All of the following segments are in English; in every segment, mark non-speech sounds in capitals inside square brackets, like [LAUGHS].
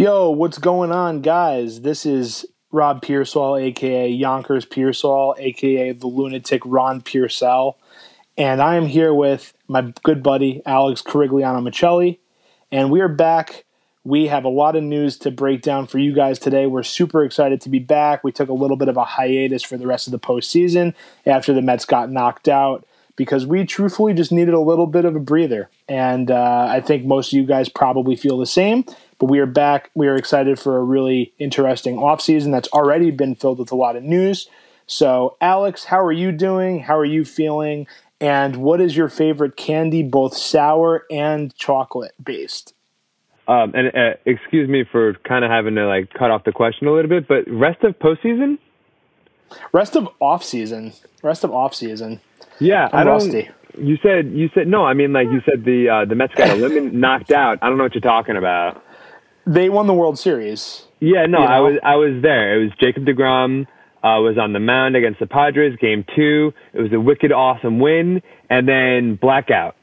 Yo, what's going on, guys? This is Rob Pearsall, aka Yonkers Pearsall, aka the lunatic Ron Pearsall, and I am here with my good buddy Alex Carigliano Michelli, and we are back. We have a lot of news to break down for you guys today. We're super excited to be back. We took a little bit of a hiatus for the rest of the postseason after the Mets got knocked out because we truthfully just needed a little bit of a breather. And uh, I think most of you guys probably feel the same. But we are back. We are excited for a really interesting offseason that's already been filled with a lot of news. So, Alex, how are you doing? How are you feeling? And what is your favorite candy, both sour and chocolate based? Um, and uh, excuse me for kind of having to like cut off the question a little bit, but rest of postseason, rest of off season, rest of off season. Yeah, I'm I Rusty. You said you said no. I mean, like you said, the uh, the Mets got [LAUGHS] eliminated, knocked out. I don't know what you're talking about. They won the World Series. Yeah, no, you know? I was I was there. It was Jacob Degrom uh, was on the mound against the Padres, Game Two. It was a wicked, awesome win, and then blackout.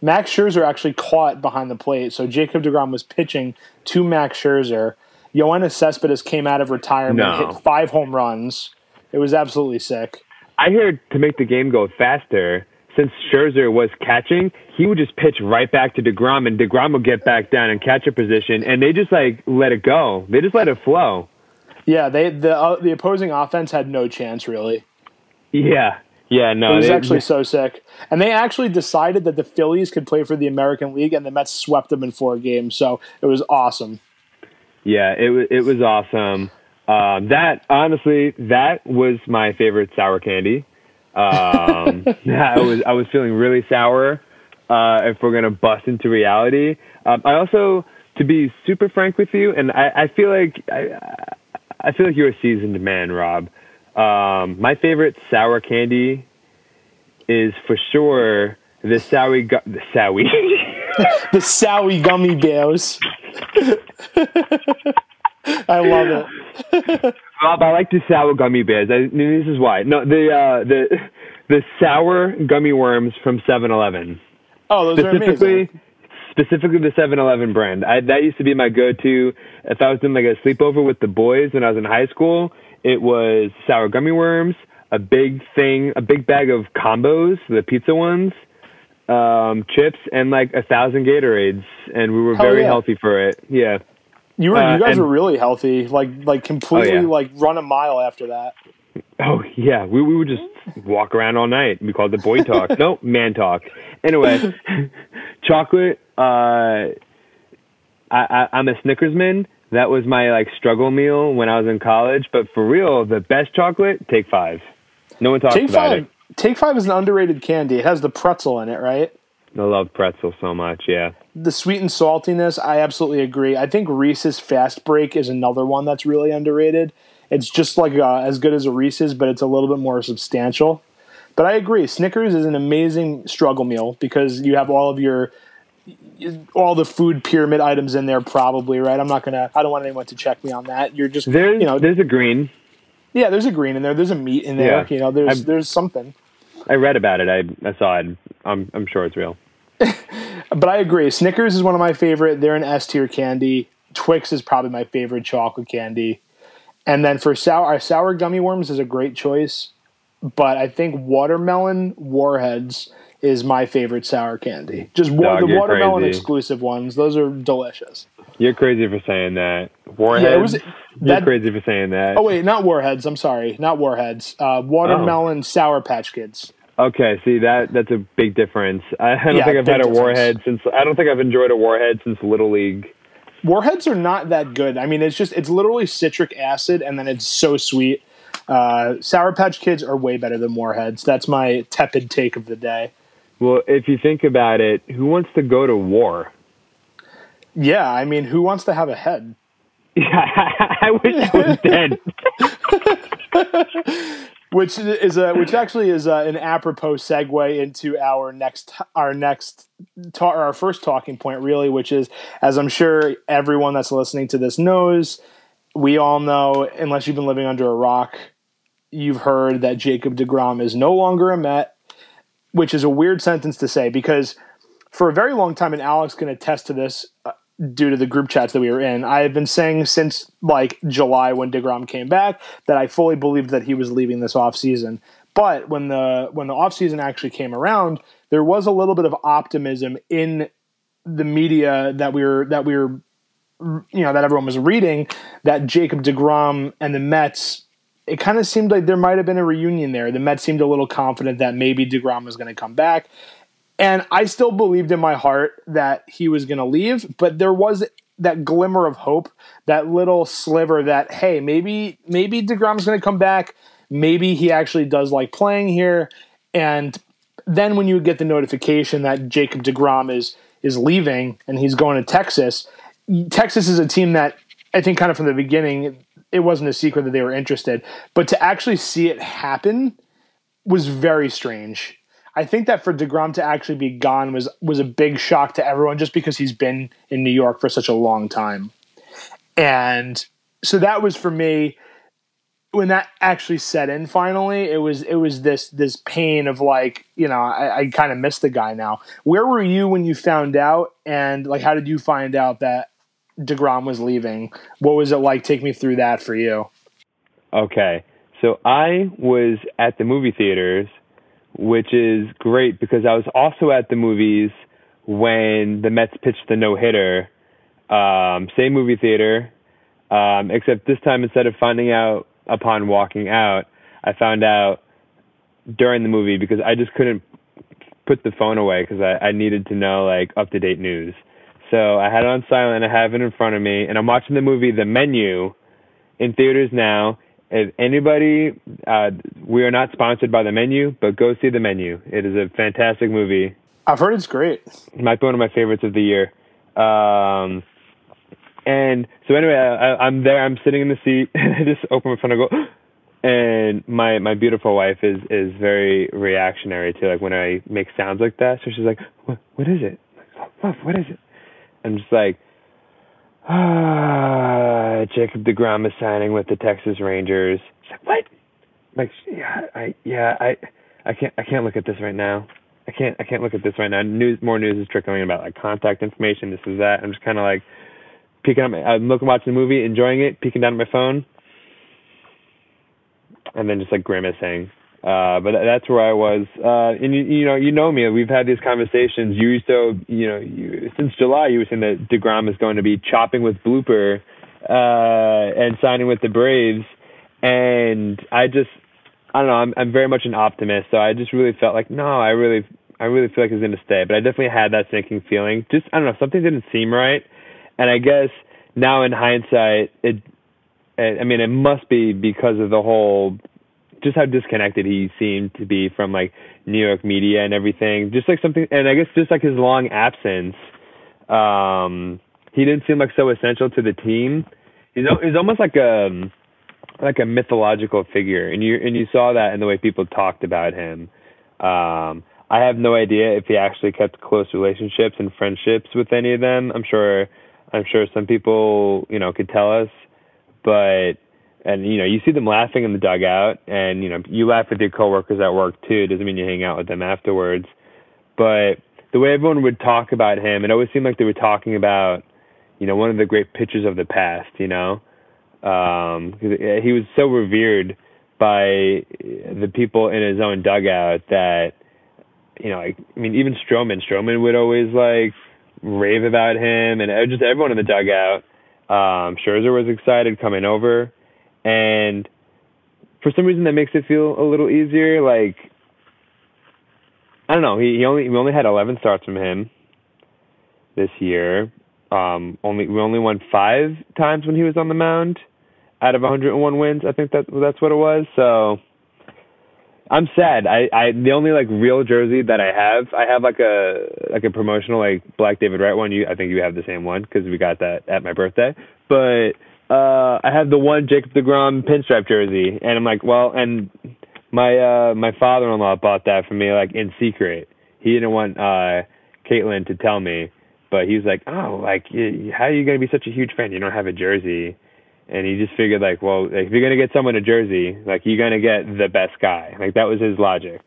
Max Scherzer actually caught behind the plate, so Jacob Degrom was pitching to Max Scherzer. Yoenis Cespedes came out of retirement, no. hit five home runs. It was absolutely sick. I heard to make the game go faster, since Scherzer was catching, he would just pitch right back to Degrom, and Degrom would get back down in catcher position, and they just like let it go. They just let it flow. Yeah, they the uh, the opposing offense had no chance really. Yeah, yeah, no, it was they, actually so sick. And they actually decided that the Phillies could play for the American League, and the Mets swept them in four games. So it was awesome. Yeah, it was it was awesome. Um, that honestly, that was my favorite sour candy. Um, [LAUGHS] [LAUGHS] I was I was feeling really sour. Uh, if we're gonna bust into reality, um, I also, to be super frank with you, and I, I feel like I, I feel like you're a seasoned man, Rob. Um, my favorite sour candy is for sure the sowie gu- the sowie [LAUGHS] the sowie gummy bears. I love it. [LAUGHS] Rob, I like the sour gummy bears. I, this is why. No, the uh, the the sour gummy worms from 7-Eleven. Oh, those are amazing. Specifically, the 7-Eleven brand. I, that used to be my go-to. If I was doing like a sleepover with the boys when I was in high school, it was sour gummy worms, a big thing, a big bag of combos, the pizza ones, um, chips, and like a thousand Gatorades, and we were Hell very yeah. healthy for it. Yeah. You were, uh, you guys and, were really healthy, like like completely oh, yeah. like run a mile after that. Oh yeah, we we would just walk around all night. We called it boy talk. [LAUGHS] no, man talk. Anyway, chocolate. Uh, I, I I'm a Snickers man. That was my like struggle meal when I was in college. But for real, the best chocolate, Take Five. No one talks Take about five, it. Take Five is an underrated candy. It has the pretzel in it, right? I love pretzel so much. Yeah. The sweet and saltiness, I absolutely agree. I think Reese's Fast Break is another one that's really underrated. It's just like uh, as good as a Reese's, but it's a little bit more substantial. But I agree, Snickers is an amazing struggle meal because you have all of your all the food pyramid items in there probably right i'm not gonna i don't want anyone to check me on that you're just there's, you know there's a green yeah there's a green in there there's a meat in there yeah. you know there's I've, there's something i read about it i, I saw it i'm, I'm sure it's real [LAUGHS] but I agree. Snickers is one of my favorite. They're an S tier candy. Twix is probably my favorite chocolate candy. And then for sour, our sour gummy worms is a great choice. But I think watermelon warheads is my favorite sour candy. Just wa- Dog, the watermelon crazy. exclusive ones. Those are delicious. You're crazy for saying that. Warheads. Yeah, was, that, You're crazy for saying that. Oh wait, not warheads. I'm sorry, not warheads. Uh, watermelon oh. sour patch kids. Okay, see that that's a big difference. I, don't yeah, think I've had a difference. warhead since I don't think I've enjoyed a warhead since Little League. Warheads are not that good. I mean, it's just it's literally citric acid and then it's so sweet. Uh, Sour Patch Kids are way better than Warheads. That's my tepid take of the day. Well, if you think about it, who wants to go to war? Yeah, I mean, who wants to have a head? Yeah, [LAUGHS] I wish I was dead. [LAUGHS] which is a which actually is a, an apropos segue into our next our next ta- our first talking point really which is as i'm sure everyone that's listening to this knows we all know unless you've been living under a rock you've heard that jacob deGrom is no longer a met which is a weird sentence to say because for a very long time and alex can attest to this uh, due to the group chats that we were in. I have been saying since like July when DeGrom came back that I fully believed that he was leaving this offseason. But when the when the offseason actually came around, there was a little bit of optimism in the media that we were that we were you know that everyone was reading that Jacob DeGrom and the Mets it kind of seemed like there might have been a reunion there. The Mets seemed a little confident that maybe DeGrom was going to come back. And I still believed in my heart that he was going to leave, but there was that glimmer of hope, that little sliver that hey, maybe maybe DeGrom's going to come back, maybe he actually does like playing here. And then when you get the notification that Jacob DeGrom is is leaving and he's going to Texas, Texas is a team that I think kind of from the beginning it wasn't a secret that they were interested, but to actually see it happen was very strange. I think that for Degrom to actually be gone was was a big shock to everyone, just because he's been in New York for such a long time, and so that was for me when that actually set in finally it was it was this this pain of like you know i, I kind of miss the guy now where were you when you found out and like how did you find out that DeGrom was leaving. What was it like? Take me through that for you. Okay. So I was at the movie theaters, which is great because I was also at the movies when the Mets pitched the no hitter. Um, same movie theater, um, except this time instead of finding out upon walking out, I found out during the movie because I just couldn't put the phone away because I, I needed to know like up to date news. So I had it on silent. I have it in front of me, and I'm watching the movie The Menu in theaters now. If anybody, uh, we are not sponsored by The Menu, but go see The Menu. It is a fantastic movie. I've heard it's great. It might be one of my favorites of the year. Um, and so anyway, I, am there. I'm sitting in the seat. [LAUGHS] I just open my phone and go. [GASPS] And my my beautiful wife is is very reactionary to like when I make sounds like that. So she's like, "What what is it? Love, what is it?" I'm just like, [SIGHS] Jacob Degrom is signing with the Texas Rangers. She's like, what? Like, yeah, I, yeah, I, I can't, I can't look at this right now. I can't, I can't look at this right now. News, more news is trickling about like contact information. This is that. I'm just kind of like peeking up. I'm looking, watching the movie, enjoying it, peeking down at my phone, and then just like grimacing. Uh, but that's where I was. Uh, and you, you know, you know me. We've had these conversations. You used to, you know, you, since July, you were saying that Degrom is going to be chopping with Blooper uh, and signing with the Braves. And I just, I don't know. I'm, I'm very much an optimist, so I just really felt like, no, I really, I really feel like he's going to stay. But I definitely had that sinking feeling. Just, I don't know, something didn't seem right. And I guess now in hindsight, it, I mean, it must be because of the whole just how disconnected he seemed to be from like New York media and everything. Just like something, and I guess just like his long absence, um, he didn't seem like so essential to the team. He's he's almost like a like a mythological figure, and you and you saw that in the way people talked about him. Um, I have no idea if he actually kept close relationships and friendships with any of them. I'm sure I'm sure some people you know could tell us, but and you know you see them laughing in the dugout and you know you laugh with your coworkers at work too. Doesn't mean you hang out with them afterwards. But the way everyone would talk about him it always seemed like they were talking about you know one of the great pitchers of the past you know? Um he was so revered by the people in his own dugout that you know like I mean even Stroman Stroman would always like rave about him and just everyone in the dugout. Um Scherzer was excited coming over and for some reason that makes it feel a little easier. Like I don't know, he, he only we only had 11 starts from him this year. Um, only we only won five times when he was on the mound out of 101 wins. I think that that's what it was. So I'm sad. I, I the only like real jersey that I have, I have like a like a promotional like Black David Wright one. You I think you have the same one because we got that at my birthday. But uh, I have the one Jacob Degrom pinstripe jersey, and I'm like, well, and my uh, my father-in-law bought that for me like in secret. He didn't want uh, Caitlin to tell me, but he was like, oh, like how are you gonna be such a huge fan? You don't have a jersey, and he just figured like, well, if you're gonna get someone a jersey, like you're gonna get the best guy. Like that was his logic.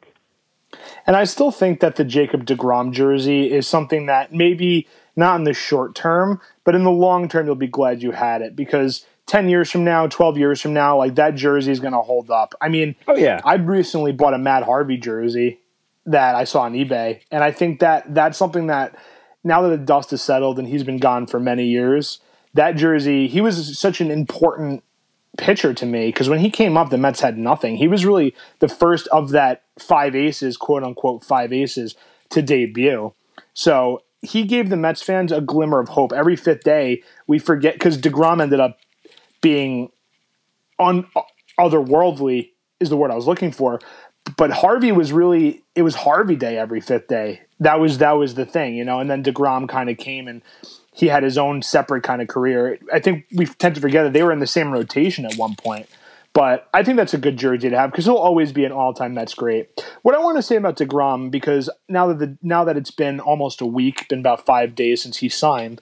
And I still think that the Jacob Degrom jersey is something that maybe not in the short term, but in the long term, you'll be glad you had it because 10 years from now, 12 years from now, like that jersey is going to hold up. I mean, oh, yeah. I recently bought a Matt Harvey jersey that I saw on eBay. And I think that that's something that now that the dust has settled and he's been gone for many years, that jersey, he was such an important pitcher to me because when he came up, the Mets had nothing. He was really the first of that five aces, quote unquote, five aces to debut. So he gave the Mets fans a glimmer of hope. Every fifth day, we forget because DeGrom ended up being un- otherworldly, is the word I was looking for but Harvey was really it was Harvey Day every fifth day. That was that was the thing, you know. And then Degrom kind of came and he had his own separate kind of career. I think we tend to forget that they were in the same rotation at one point. But I think that's a good jersey to have because he'll always be an all-time Mets great. What I want to say about Degrom because now that the now that it's been almost a week, been about five days since he signed,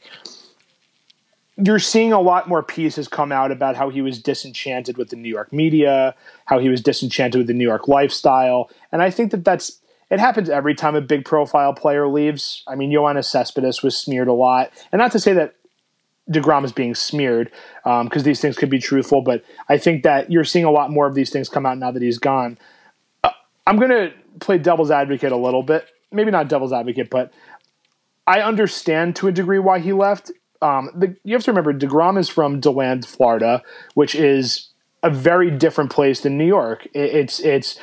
you're seeing a lot more pieces come out about how he was disenchanted with the New York media, how he was disenchanted with the New York lifestyle, and I think that that's it happens every time a big profile player leaves. I mean, Yoenis Cespedes was smeared a lot, and not to say that Degrom is being smeared because um, these things could be truthful, but I think that you're seeing a lot more of these things come out now that he's gone. Uh, I'm going to play devil's advocate a little bit, maybe not devil's advocate, but I understand to a degree why he left um, the, you have to remember Degrom is from Deland, Florida, which is a very different place than New York. It, it's it's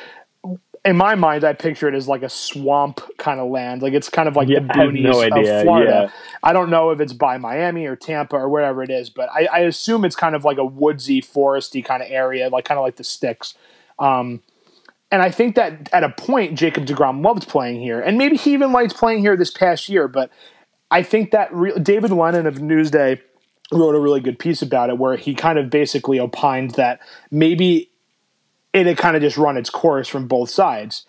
in my mind, I picture it as like a swamp kind of land. Like it's kind of like yeah, the boonies no of Florida. Yeah. I don't know if it's by Miami or Tampa or wherever it is, but I, I assume it's kind of like a woodsy, foresty kind of area, like kind of like the sticks. Um, and I think that at a point, Jacob DeGrom loved playing here, and maybe he even liked playing here this past year. But I think that re- David Lennon of Newsday wrote a really good piece about it where he kind of basically opined that maybe it had kind of just run its course from both sides.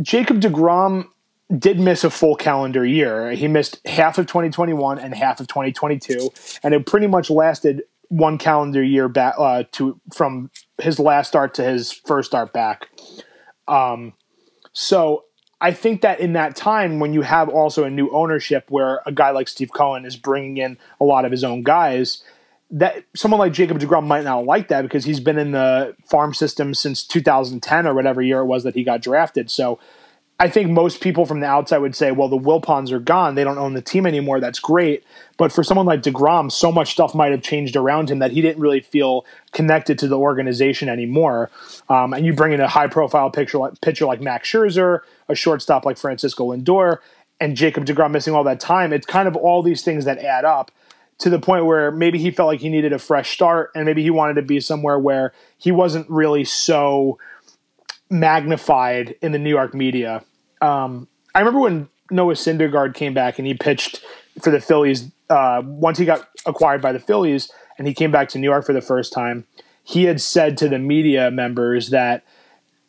Jacob DeGrom did miss a full calendar year. He missed half of 2021 and half of 2022, and it pretty much lasted one calendar year back uh, to from his last start to his first start back. Um, so I think that in that time, when you have also a new ownership where a guy like Steve Cohen is bringing in a lot of his own guys, that someone like Jacob DeGrom might not like that because he's been in the farm system since 2010 or whatever year it was that he got drafted. So I think most people from the outside would say, well, the Wilpons are gone. They don't own the team anymore. That's great. But for someone like DeGrom, so much stuff might have changed around him that he didn't really feel connected to the organization anymore. Um, and you bring in a high profile pitcher like, pitcher like Max Scherzer, a shortstop like Francisco Lindor, and Jacob DeGrom missing all that time. It's kind of all these things that add up to the point where maybe he felt like he needed a fresh start and maybe he wanted to be somewhere where he wasn't really so magnified in the New York media um, I remember when Noah Syndergaard came back and he pitched for the Phillies uh, once he got acquired by the Phillies and he came back to New York for the first time. He had said to the media members that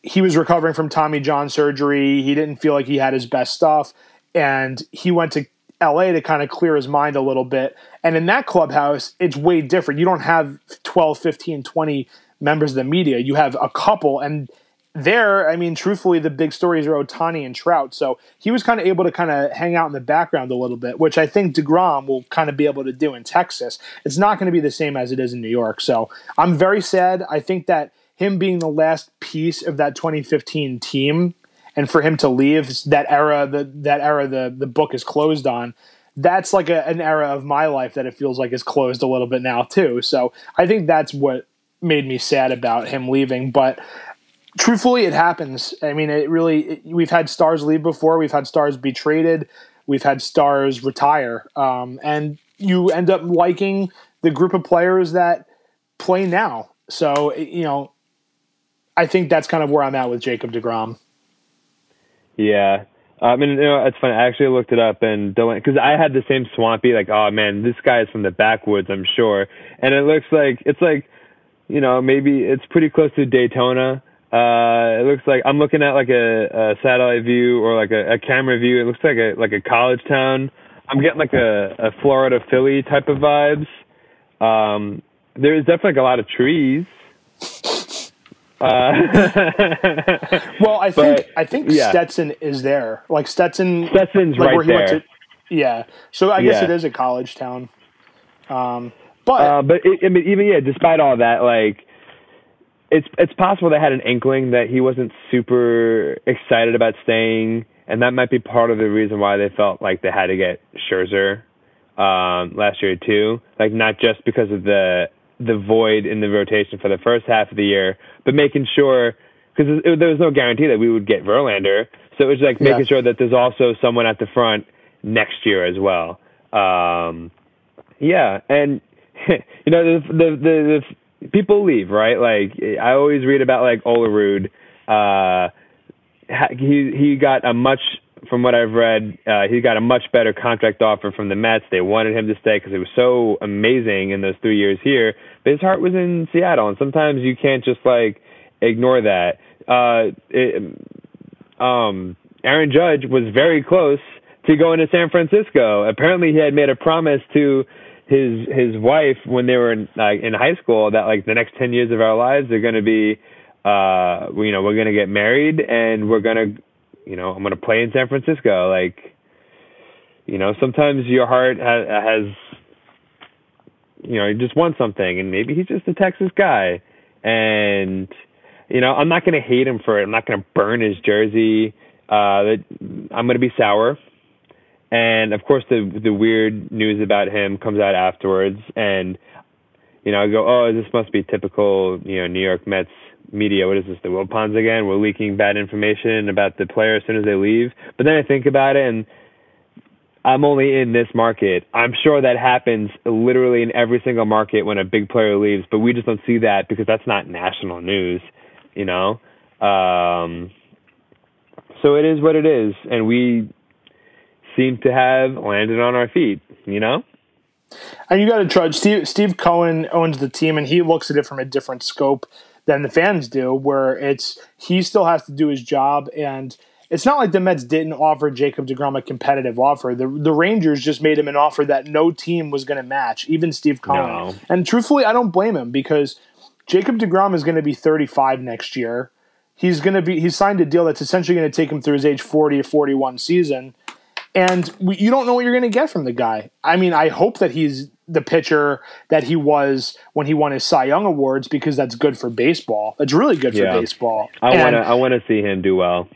he was recovering from Tommy John surgery. He didn't feel like he had his best stuff. And he went to LA to kind of clear his mind a little bit. And in that clubhouse, it's way different. You don't have 12, 15, 20 members of the media. You have a couple. And there, I mean, truthfully, the big stories are Ohtani and Trout. So he was kind of able to kind of hang out in the background a little bit, which I think DeGrom will kind of be able to do in Texas. It's not going to be the same as it is in New York. So I'm very sad. I think that him being the last piece of that 2015 team and for him to leave that era, the, that era the, the book is closed on, that's like a, an era of my life that it feels like is closed a little bit now, too. So I think that's what made me sad about him leaving. But truthfully, it happens. I mean, it really. It, we've had stars leave before. We've had stars be traded. We've had stars retire, um, and you end up liking the group of players that play now. So you know, I think that's kind of where I'm at with Jacob Degrom. Yeah. I mean, you know, it's funny. I actually looked it up and because I had the same swampy, like, oh man, this guy is from the backwoods, I'm sure. And it looks like it's like, you know, maybe it's pretty close to Daytona uh, it looks like I'm looking at like a, a satellite view or like a, a, camera view. It looks like a like a college town. I'm getting like a, a Florida Philly type of vibes. Um, there's definitely like a lot of trees. Uh, well, I [LAUGHS] think but, I think yeah. Stetson is there. Like Stetson, Stetson's like right there. To, Yeah. So I guess Yeah. it is a college town. Um, but Uh, but it, I mean, even yeah, despite all that, like it's it's possible they had an inkling that he wasn't super excited about staying, and that might be part of the reason why they felt like they had to get Scherzer um, last year too. Like not just because of the the void in the rotation for the first half of the year, but making sure because there was no guarantee that we would get Verlander, so it was like Yeah. making sure that there's also someone at the front next year as well. Um, yeah, and [LAUGHS] you know the, the the the people leave right. Like I always read about like Olerud. Uh, he he got a much from what I've read. Uh, he got a much better contract offer from the Mets. They wanted him to stay because it was so amazing in those three years here. But his heart was in Seattle, and sometimes you can't just like ignore that. Uh, it, um, Aaron Judge was very close to going to San Francisco. Apparently, he had made a promise to his his wife when they were in, like in high school that like the next ten years of our lives are going to be, uh, you know, we're going to get married and we're going to, you know, I'm going to play in San Francisco. Like, you know, sometimes your heart ha- has, you know, you just want something, and maybe he's just a Texas guy, and you know, I'm not going to hate him for it. I'm not going to burn his jersey. Uh, I'm going to be sour. And of course, the the weird news about him comes out afterwards, and you know, I go, oh, this must be typical, you know, New York Mets media. What is this, the Wilpons again? We're leaking bad information about the player as soon as they leave. But then I think about it, and I'm only in this market. I'm sure that happens literally in every single market when a big player leaves, but we just don't see that because that's not national news, you know. Um, so it is what it is, and we seem to have landed on our feet, you know. And you got to trudge. Steve, Steve Cohen owns the team, and he looks at it from a different scope than the fans do, where it's he still has to do his job. And it's not like the Mets didn't offer Jacob DeGrom a competitive offer. The, the Rangers just made him an offer that no team was going to match, even Steve Cohen. No. And truthfully, I don't blame him because Jacob DeGrom is going to be 35 next year. He's going to be he signed a deal that's essentially going to take him through his age 40 or 41 season and we, you don't know what you're going to get from the guy. I mean, I hope that he's the pitcher that he was when he won his Cy Young awards because that's good for baseball. That's really good for Yeah. baseball. I want to I want to see him do well.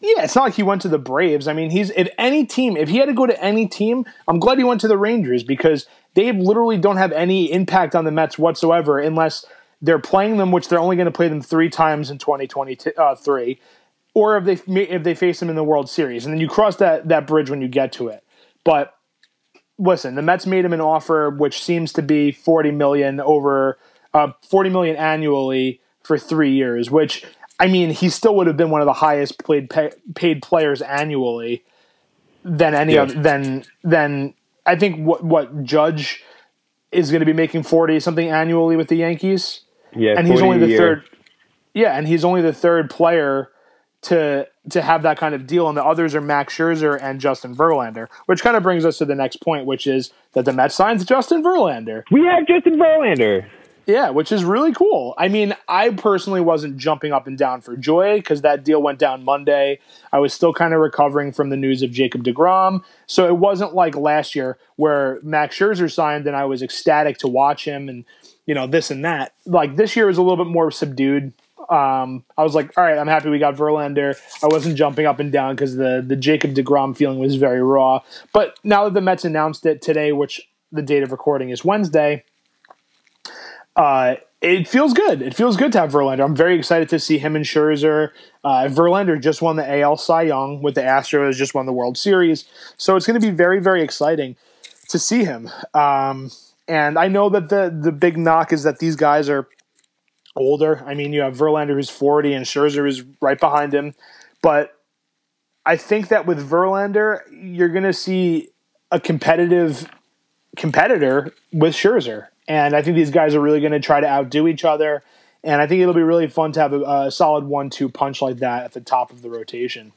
yeah, it's not like he went to the Braves. I mean, he's if any team, if he had to go to any team, I'm glad he went to the Rangers because they literally don't have any impact on the Mets whatsoever unless they're playing them, which they're only going to play them three times in 2023, uh, or if they if they face them in the World Series, and then you cross that that bridge when you get to it. But listen, the Mets made him an offer which seems to be 40 million over uh, 40 million annually for three years, which I mean, he still would have been one of the highest paid pay, paid players annually than any Yeah. other than than I think what what Judge is going to be making 40 something annually with the Yankees Yeah, and he's only the third yeah and he's only the third player to to have that kind of deal and the others are Max Scherzer and Justin Verlander which kind of brings us to the next point which is that the Mets signs Justin Verlander We have Justin Verlander. yeah, which is really cool. I mean, I personally wasn't jumping up and down for joy because that deal went down Monday. I was still kind of recovering from the news of Jacob DeGrom. So it wasn't like last year where Max Scherzer signed and I was ecstatic to watch him and, you know, this and that. Like this year was a little bit more subdued. Um, I was like, all right, I'm happy we got Verlander. I wasn't jumping up and down because the, the Jacob DeGrom feeling was very raw. But now that the Mets announced it today, which the date of recording is Wednesday, uh, it feels good. It feels good to have Verlander. I'm very excited to see him and Scherzer. Uh, Verlander just won the AL Cy Young with the Astros, just won the World Series. So it's going to be very, very exciting to see him. Um, and I know that the the big knock is that these guys are older. I mean, you have Verlander who's 40 and Scherzer is right behind him. But I think that with Verlander, you're going to see a competitive competitor with Scherzer. And I think these guys are really going to try to outdo each other. And I think it'll be really fun to have a, a solid one-two punch like that at the top of the rotation.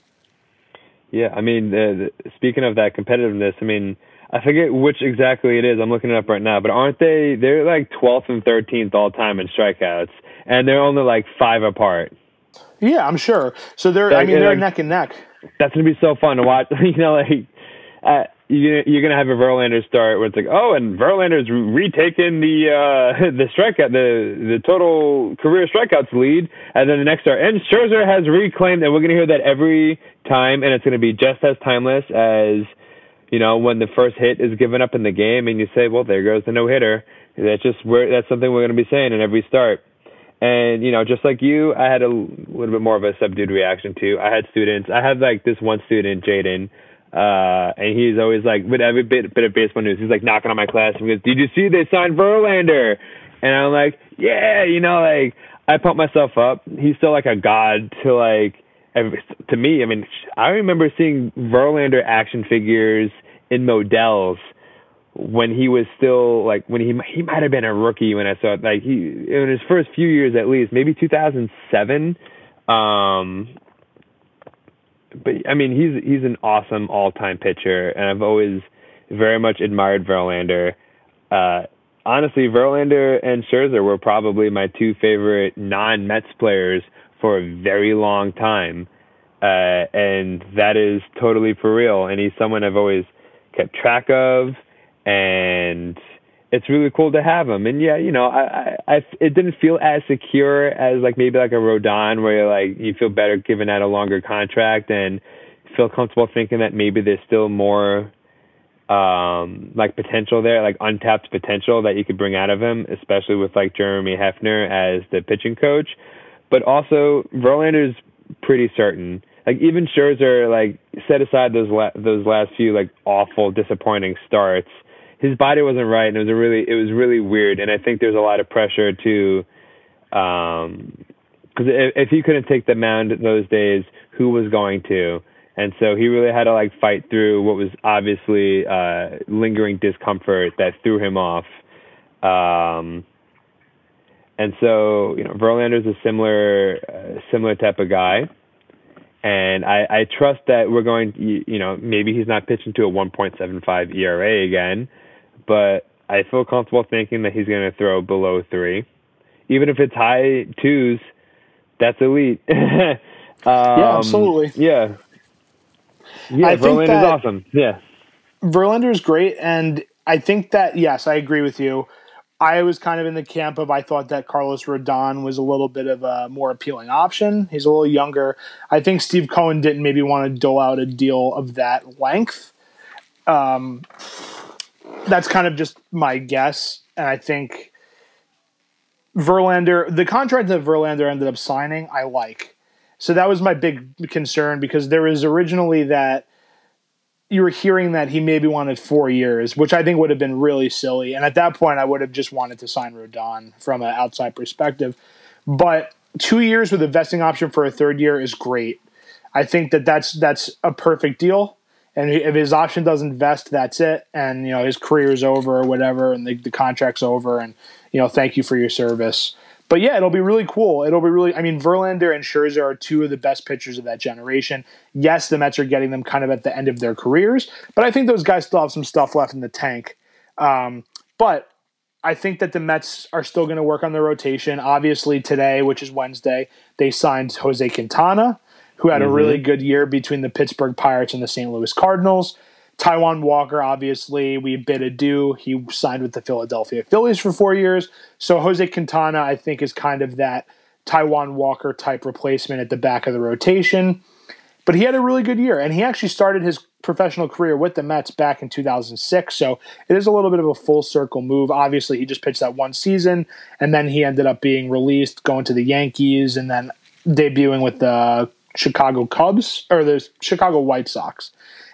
Yeah, I mean, speaking of that competitiveness, I mean, I forget which exactly it is. I'm looking it up right now, but aren't they? They're like 12th and 13th all time in strikeouts, and they're only like five apart. Yeah, I'm sure. So they're, I mean, they're like- neck and neck. That's gonna be so fun to watch. [LAUGHS] you know, like uh, you're you're gonna have a Verlander start where it's like, oh, and Verlander's retaken the uh, [LAUGHS] the strikeout, the the total career strikeouts lead, and then the next start, and Scherzer has reclaimed, and we're gonna hear that every time, and it's gonna be just as timeless as you know when the first hit is given up in the game, and you say, well, there goes the no hitter. That's just where that's something we're gonna be saying in every start. And you know, just like you, I had a little bit more of a subdued reaction to. I had students. I had like this one student, Jaden uh, and he's always like, with every bit, bit of baseball news, he's like knocking on my class and goes, Did you see they signed Verlander? And I'm like, Yeah, you know, like, I pump myself up. He's still like a god to like, to me. I mean, I remember seeing Verlander action figures in Modell's when he was still like when he he might have been a rookie when I saw it. Like he in his first few years at least, maybe 2007. Um, but I mean, he's he's an awesome all-time pitcher, and I've always very much admired Verlander. Uh, honestly, Verlander and Scherzer were probably my two favorite non-Mets players for a very long time, uh, and that is totally for real. And he's someone I've always kept track of, and it's really cool to have him. And yeah, you know, I, I, I it didn't feel as secure as like maybe like a Rodon where you're like you feel better giving out a longer contract and feel comfortable thinking that maybe there's still more um like potential there, like untapped potential that you could bring out of him, especially with like Jeremy Hefner as the pitching coach. But also Verlander's pretty certain. Like even Scherzer, like set aside those la- those last few like awful, disappointing starts his body wasn't right, and it was a really it was really weird. And I think there's a lot of pressure to, um, because if, if he couldn't take the mound those days, who was going to? And so he really had to like fight through what was obviously uh, lingering discomfort that threw him off. Um, and so you know Verlander's a similar uh, similar type of guy and I, I trust that we're going. You, you know, maybe he's not pitching to a 1.75 ERA again, but I feel comfortable thinking that he's going to throw below three, even if it's high twos. That's elite. [LAUGHS] um, yeah, absolutely. Yeah, yeah. I Verlander's awesome. Yeah, Verlander is great, and I think that yes, I agree with you. I was kind of in the camp of I thought that Carlos Rodon was a little bit of a more appealing option. He's a little younger. I think Steve Cohen didn't maybe want to dole out a deal of that length. Um, that's kind of just my guess, and I think Verlander, the contract that Verlander ended up signing, I like. So that was my big concern because there was originally that you were hearing that he maybe wanted four years, which I think would have been really silly. And at that point, I would have just wanted to sign Rodon from an outside perspective. But two years with a vesting option for a third year is great. I think that that's that's a perfect deal and if his option doesn't vest, that's it, and you know his career is over or whatever, and the, the contract's over, and you know thank you for your service. But yeah, it'll be really cool. It'll be really. I mean, Verlander and Scherzer are two of the best pitchers of that generation. Yes, the Mets are getting them kind of at the end of their careers, but I think those guys still have some stuff left in the tank. Um, but I think that the Mets are still going to work on their rotation. Obviously, today, which is Wednesday, they signed Jose Quintana who had mm-hmm. a really good year between the Pittsburgh Pirates and the St. Louis Cardinals. Taijuan Walker, obviously, we bid adieu. He signed with the Philadelphia Phillies for four years. So Jose Quintana, I think, is kind of that Taijuan Walker type replacement at the back of the rotation. But he had a really good year, and he actually started his professional career with the Mets back in 2006. So it is a little bit of a full circle move. Obviously, he just pitched that one season, and then he ended up being released, going to the Yankees, and then debuting with the Chicago Cubs or the Chicago White Sox.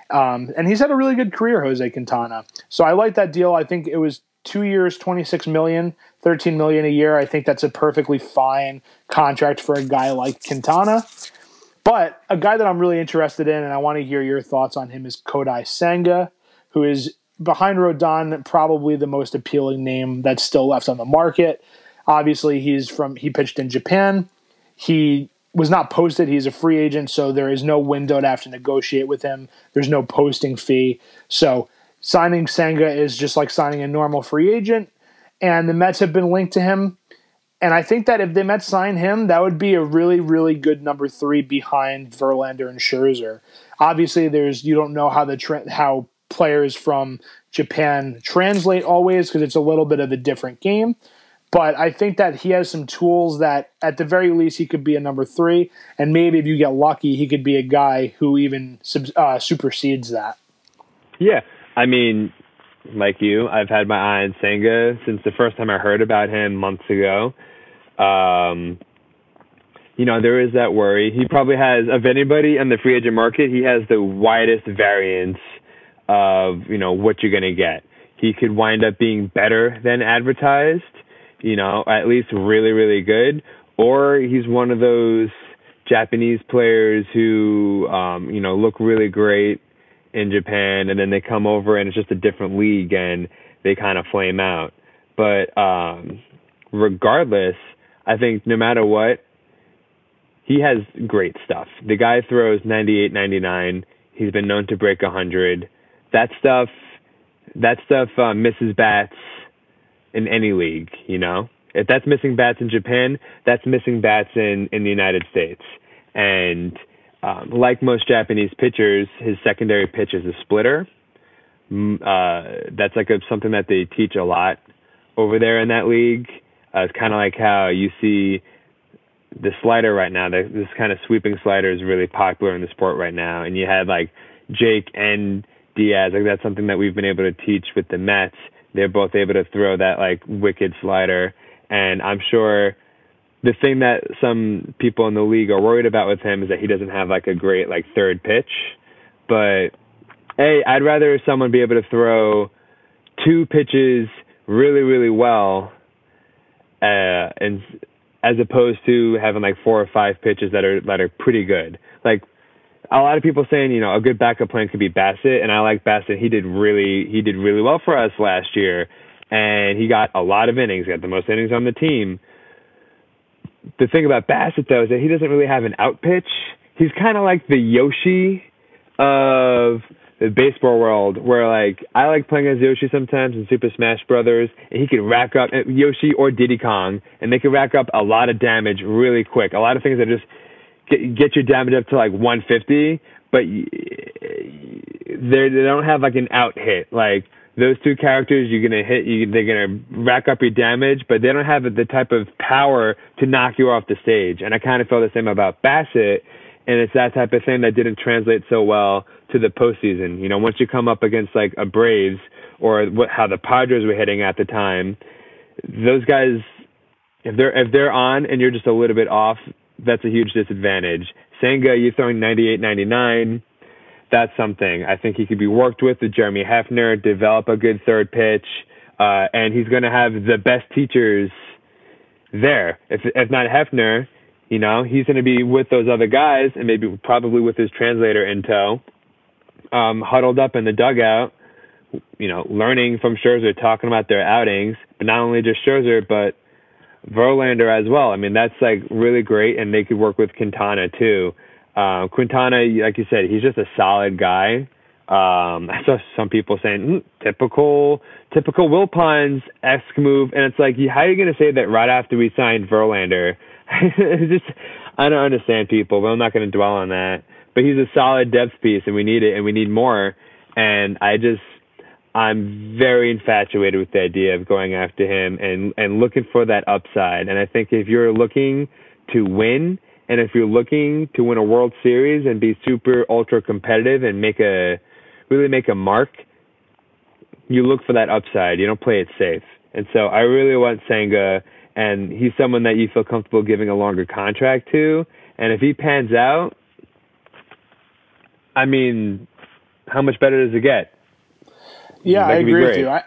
Um, and he's had a really good career, Jose Quintana. So I like that deal. I think it was two years, 26 million, 13 million a year. I think that's a perfectly fine contract for a guy like Quintana. But a guy that I'm really interested in, and I want to hear your thoughts on him, is Kodai Senga, who is behind Rodon, probably the most appealing name that's still left on the market. Obviously, he's from he pitched in Japan. He was not posted. He's a free agent, so there is no window to have to negotiate with him. There's no posting fee. So signing Senga is just like signing a normal free agent. And the Mets have been linked to him. And I think that if the Mets sign him, that would be a really, really good number three behind Verlander and Scherzer. Obviously, there's you don't know how the trend how players from Japan translate always because it's a little bit of a different game. But I think that he has some tools that, at the very least, he could be a number three, and maybe if you get lucky, he could be a guy who even uh, supersedes that. Yeah, I mean, like you, I've had my eye on Senga since the first time I heard about him months ago. Um, you know, there is that worry. He probably has, of anybody in the free agent market, he has the widest variance of, you know, what you're going to get. He could wind up being better than advertised, you know, at least really, really good, or he's one of those Japanese players who, um, you know, look really great in Japan and then they come over and it's just a different league and they kind of flame out. But um, regardless, I think no matter what, he has great stuff. The guy throws 98, 99. He's been known to break 100. That stuff, that stuff uh, misses bats in any league. You know, if that's missing bats in Japan, that's missing bats in in the United States. And um, like most Japanese pitchers, his secondary pitch is a splitter. Uh, that's like a, something that they teach a lot over there in that league. Uh, it's kind of like how you see the slider right now. The, this kind of sweeping slider is really popular in the sport right now. And you had like Jake and Diaz. Like that's something that we've been able to teach with the Mets. They're both able to throw that like wicked slider. And I'm sure the thing that some people in the league are worried about with him is that he doesn't have like a great like third pitch. But hey, I'd rather someone be able to throw two pitches really really well uh, and as opposed to having like four or five pitches that are that are pretty good. Like a lot of people saying, you know, a good backup plan could be Bassitt, and I like Bassitt. He did really he did really well for us last year, and he got a lot of innings. He got the most innings on the team. The thing about Bassitt though is that he doesn't really have an out pitch. He's kind of like the Yoshi of the baseball world where like I like playing as Yoshi sometimes in Super Smash Brothers, and he can rack up uh, Yoshi or Diddy Kong, and they can rack up a lot of damage really quick. A lot of things that just get, get your damage up to like 150, but they they don't have like an out hit. Like those two characters, you're gonna hit, you they're gonna rack up your damage, but they don't have the type of power to knock you off the stage. And I kind of feel the same about Bassitt, and it's that type of thing that didn't translate so well to the postseason. You know, once you come up against like a Braves or what, how the Padres were hitting at the time, those guys, if they're if they're on and you're just a little bit off, that's a huge disadvantage. Senga, you're throwing 98, 99. That's something. I think he could be worked with with Jeremy Hefner, develop a good third pitch, uh, and he's going to have the best teachers there. If if not Hefner, you know, he's going to be with those other guys and maybe probably with his translator in tow, um, huddled up in the dugout, you know, learning from Scherzer, talking about their outings, but not only just Scherzer, but Verlander as well. I mean, that's like really great, and they could work with Quintana too. Uh, Quintana, like you said, he's just a solid guy. Um, [LAUGHS] I saw some people saying mm, typical, typical Wilpons esque move, and it's like, how are you going to say that right after we signed Verlander? [LAUGHS] just I don't understand people, but I'm not going to dwell on that. But he's a solid depth piece, and we need it, and we need more. And I just I'm very infatuated with the idea of going after him and and looking for that upside. And I think if you're looking to win, and if you're looking to win a World Series and be super ultra competitive and make a really make a mark, you look for that upside. You don't play it safe. And so I really want Senga and he's someone that you feel comfortable giving a longer contract to. And if he pans out, I mean, how much better does it get? Yeah, I agree with you. I,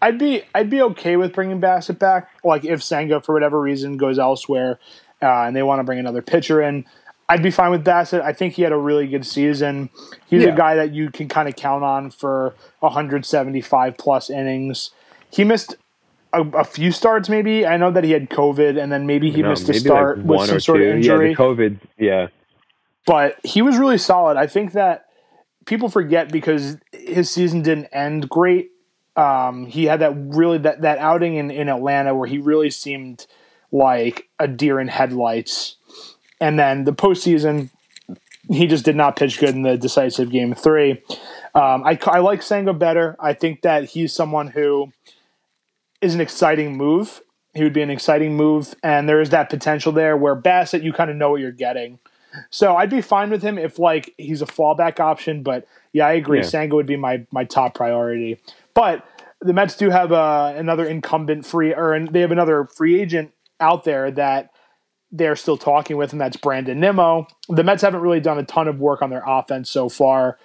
I'd be I'd be okay with bringing Bassitt back. Like if Senga for whatever reason goes elsewhere, uh, and they want to bring another pitcher in, I'd be fine with Bassitt. I think he had a really good season. He's yeah. a guy that you can kind of count on for 175 plus innings. He missed a, a, few starts, maybe. I know that he had COVID, and then maybe he no, missed maybe a start like with some sort two. of injury. Yeah, COVID. Yeah, but he was really solid. I think that people forget because his season didn't end great. Um, he had that really that that outing in in Atlanta where he really seemed like a deer in headlights, and then the postseason he just did not pitch good in the decisive game three. Um, I, I like Senga better. I think that he's someone who is an exciting move. He would be an exciting move, and there is that potential there where Bassitt, you kind of know what you're getting. So I'd be fine with him if like he's a fallback option. But yeah, I agree. Yeah. Senga would be my my top priority. But the Mets do have uh, another incumbent free, or they have another free agent out there that they're still talking with, and that's Brandon Nimmo. The Mets haven't really done a ton of work on their offense so far.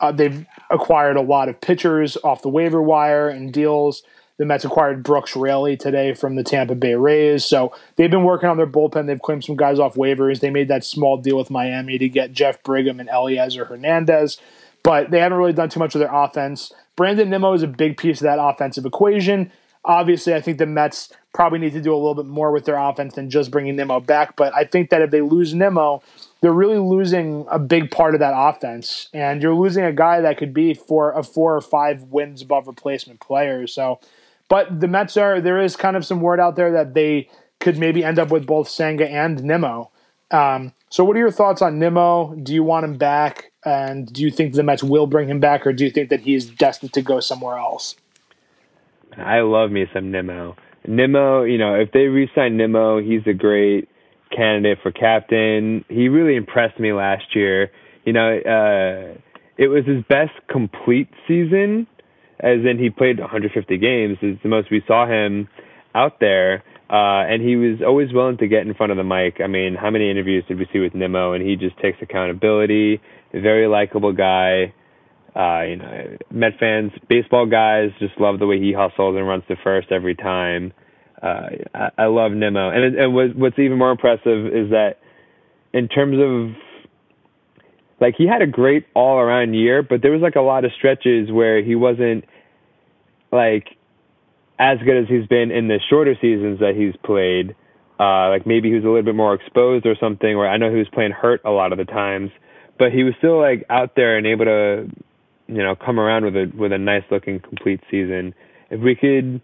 Uh, they've acquired a lot of pitchers off the waiver wire and deals. The Mets acquired Brooks Raley today from the Tampa Bay Rays. So they've been working on their bullpen. They've claimed some guys off waivers. They made that small deal with Miami to get Jeff Brigham and Elieser Hernandez, but they haven't really done too much of their offense. Brandon Nimmo is a big piece of that offensive equation. Obviously, I think the Mets probably need to do a little bit more with their offense than just bringing Nimmo back. But I think that if they lose Nimmo, they're really losing a big part of that offense, and you're losing a guy that could be for a four or five wins above replacement player. So but the Mets are there is kind of some word out there that they could maybe end up with both Senga and Nimmo. Um, so, what are your thoughts on Nimmo? Do you want him back? And do you think the Mets will bring him back, or do you think that he is destined to go somewhere else? I love me some Nimmo. Nimmo, you know, if they re-sign Nimmo, he's a great candidate for captain. He really impressed me last year. You know, uh, it was his best complete season as in he played 150 games. Is the most we saw him out there. Uh, and he was always willing to get in front of the mic. I mean, how many interviews did we see with Nimmo? And he just takes accountability. Very likable guy. Uh, you know, Met fans, baseball guys just love the way he hustles and runs to first every time. Uh, I, I love Nimmo. And, and what's even more impressive is that in terms of like he had a great all around year, but there was like a lot of stretches where he wasn't like as good as he's been in the shorter seasons that he's played. Uh, like maybe he was a little bit more exposed or something. Or I know he was playing hurt a lot of the times, but he was still like out there and able to, you know, come around with a with a nice looking complete season. If we could,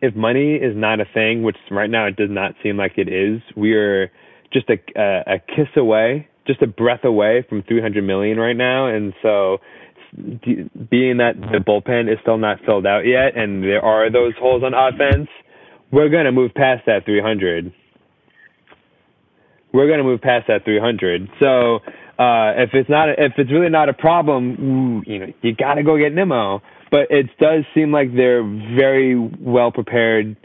if money is not a thing, which right now it does not seem like it is, we are just a a, a kiss away just a breath away from 300 million right now, and so being that the bullpen is still not filled out yet, and there are those holes on offense, we're gonna move past that 300. We're gonna move past that 300. So uh, if it's not, if it's really not a problem, you know, you gotta go get Nimmo. But it does seem like they're very well prepared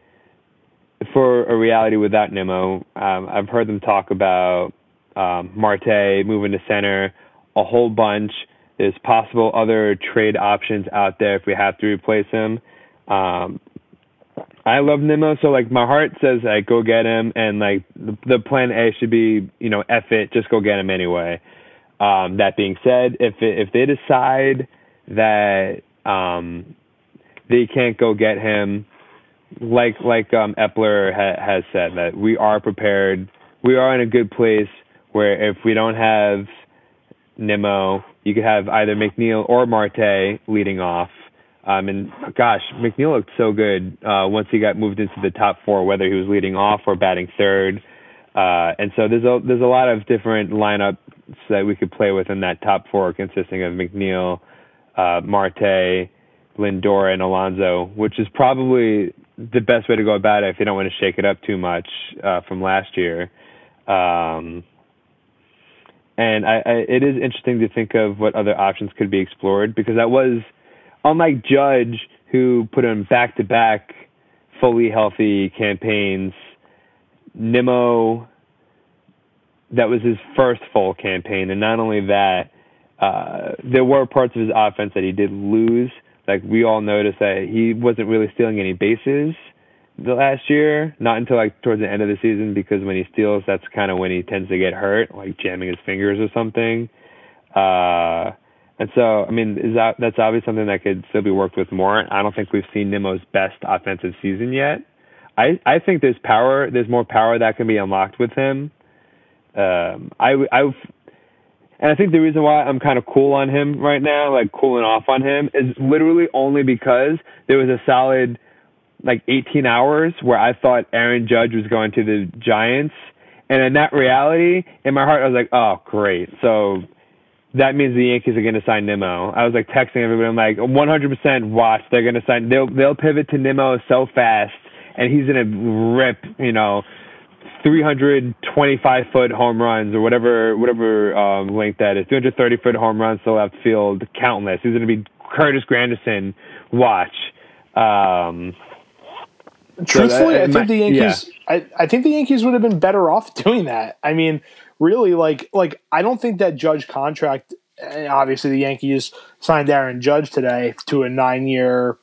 for a reality without Nimmo. Um, I've heard them talk about um, Marte moving to center, a whole bunch. There's possible other trade options out there if we have to replace him. Um, I love Nimmo, so like my heart says like go get him, and like the, the plan A should be you know F it, just go get him anyway. Um, that being said, if it, if they decide that um, they can't go get him, like like um, Eppler ha- has said that we are prepared, we are in a good place where if we don't have Nimmo, you could have either McNeil or Marte leading off. Um, and gosh, McNeil looked so good uh, once he got moved into the top four, whether he was leading off or batting third. Uh, and so there's a there's a lot of different lineups that we could play with in that top four, consisting of McNeil, uh, Marte, Lindor, and Alonso, which is probably the best way to go about it if you don't want to shake it up too much uh, from last year. Um, and I, I, it is interesting to think of what other options could be explored because that was, unlike Judge, who put in back to back fully healthy campaigns, Nimmo, that was his first full campaign. And not only that, uh, there were parts of his offense that he did lose. Like we all noticed that he wasn't really stealing any bases the last year, not until like towards the end of the season because when he steals, that's kind of when he tends to get hurt, like jamming his fingers or something. Uh, and so, I mean, is that that's obviously something that could still be worked with more. I don't think we've seen Nimmo's best offensive season yet. I I think there's power, there's more power that can be unlocked with him. Um, I I've and I think the reason why I'm kind of cool on him right now, like cooling off on him, is literally only because there was a solid like 18 hours where I thought Aaron Judge was going to the Giants. And in that reality, in my heart, I was like, oh, great. So that means the Yankees are going to sign Nimmo. I was like texting everybody. I'm like, 100% watch. They're going to sign. They'll they'll pivot to Nimmo so fast, and he's going to rip. You know, 325 foot home runs or whatever whatever um, length that is. 230 foot home runs to left field, countless. He's going to be Curtis Granderson. Watch. Um, Truthfully, so, uh, I think the Yankees. Yeah. I, I think the Yankees would have been better off [LAUGHS] doing that. I mean, really, like like I don't think that Judge contract. Obviously, the Yankees signed Aaron Judge today to a nine-year,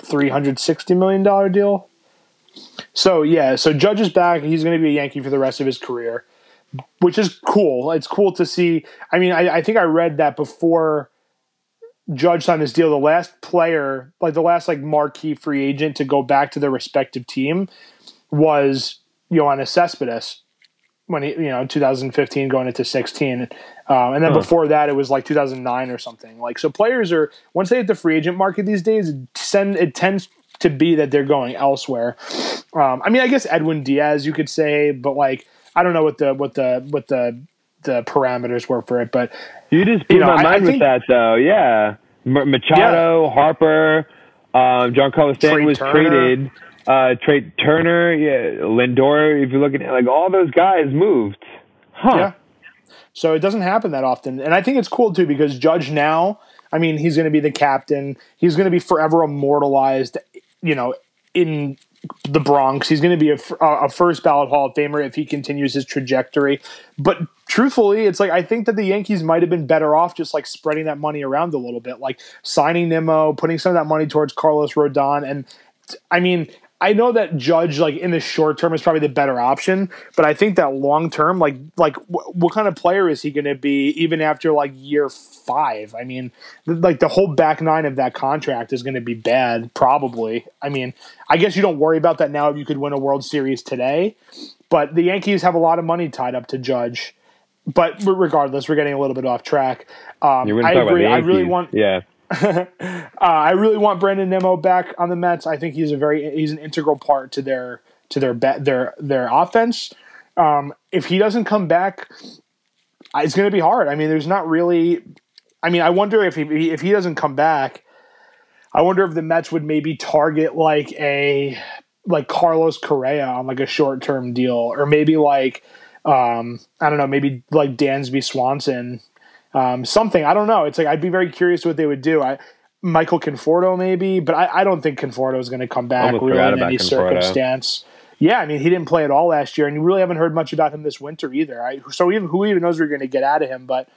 three hundred sixty million dollar deal. So yeah, so Judge is back. He's going to be a Yankee for the rest of his career, which is cool. It's cool to see. I mean, I, I think I read that before Judge signed this deal, the last player, like the last like marquee free agent to go back to their respective team was Yoenis Cespedes when he, you know, 2015 going into 16. Um, and then huh. before that, it was like 2009 or something. Like, so players are, once they hit the free agent market these days, it, send, it tends to be that they're going elsewhere. Um, I mean, I guess Edwin Diaz, you could say, but like, I don't know what the, what the, what the, the parameters were for it, but you just blew you know, my mind I, I with that though. Yeah. Machado, yeah. Harper, um, Giancarlo Stanton was Turner. traded uh, Trea Turner, yeah, Lindor. If you look at it, like all those guys moved, huh? Yeah. So it doesn't happen that often, and I think it's cool too because Judge now. I mean, he's going to be the captain. He's going to be forever immortalized. You know, in the Bronx. He's going to be a, a, first ballot Hall of Famer if he continues his trajectory. But truthfully, it's like I think that the Yankees might have been better off just like spreading that money around a little bit, like signing Nimmo, putting some of that money towards Carlos Rodon, and I mean, I know that Judge, like in the short term, is probably the better option, but I think that long term, like, like wh- what kind of player is he going to be even after like year five? I mean, th- like the whole back nine of that contract is going to be bad, probably. I mean, I guess you don't worry about that now if you could win a World Series today, but the Yankees have a lot of money tied up to Judge. But regardless, we're getting a little bit off track. Um, I agree. I really want. Yeah. Uh, I really want Brandon Nimmo back on the Mets. I think he's a very he's an integral part to their to their be- their their offense. Um, if he doesn't come back, it's going to be hard. I mean, there's not really. I mean, I wonder if he if he doesn't come back, I wonder if the Mets would maybe target like a like Carlos Correa on like a short term deal, or maybe like um, I don't know, maybe like Dansby Swanson um, something. I don't know. It's like I'd be very curious what they would do. I Michael Conforto maybe, but I, I don't think Conforto is going to come back really in any Conforto. circumstance. Yeah, I mean he didn't play at all last year, and you really haven't heard much about him this winter either. I, so even who even knows we're going to get out of him? But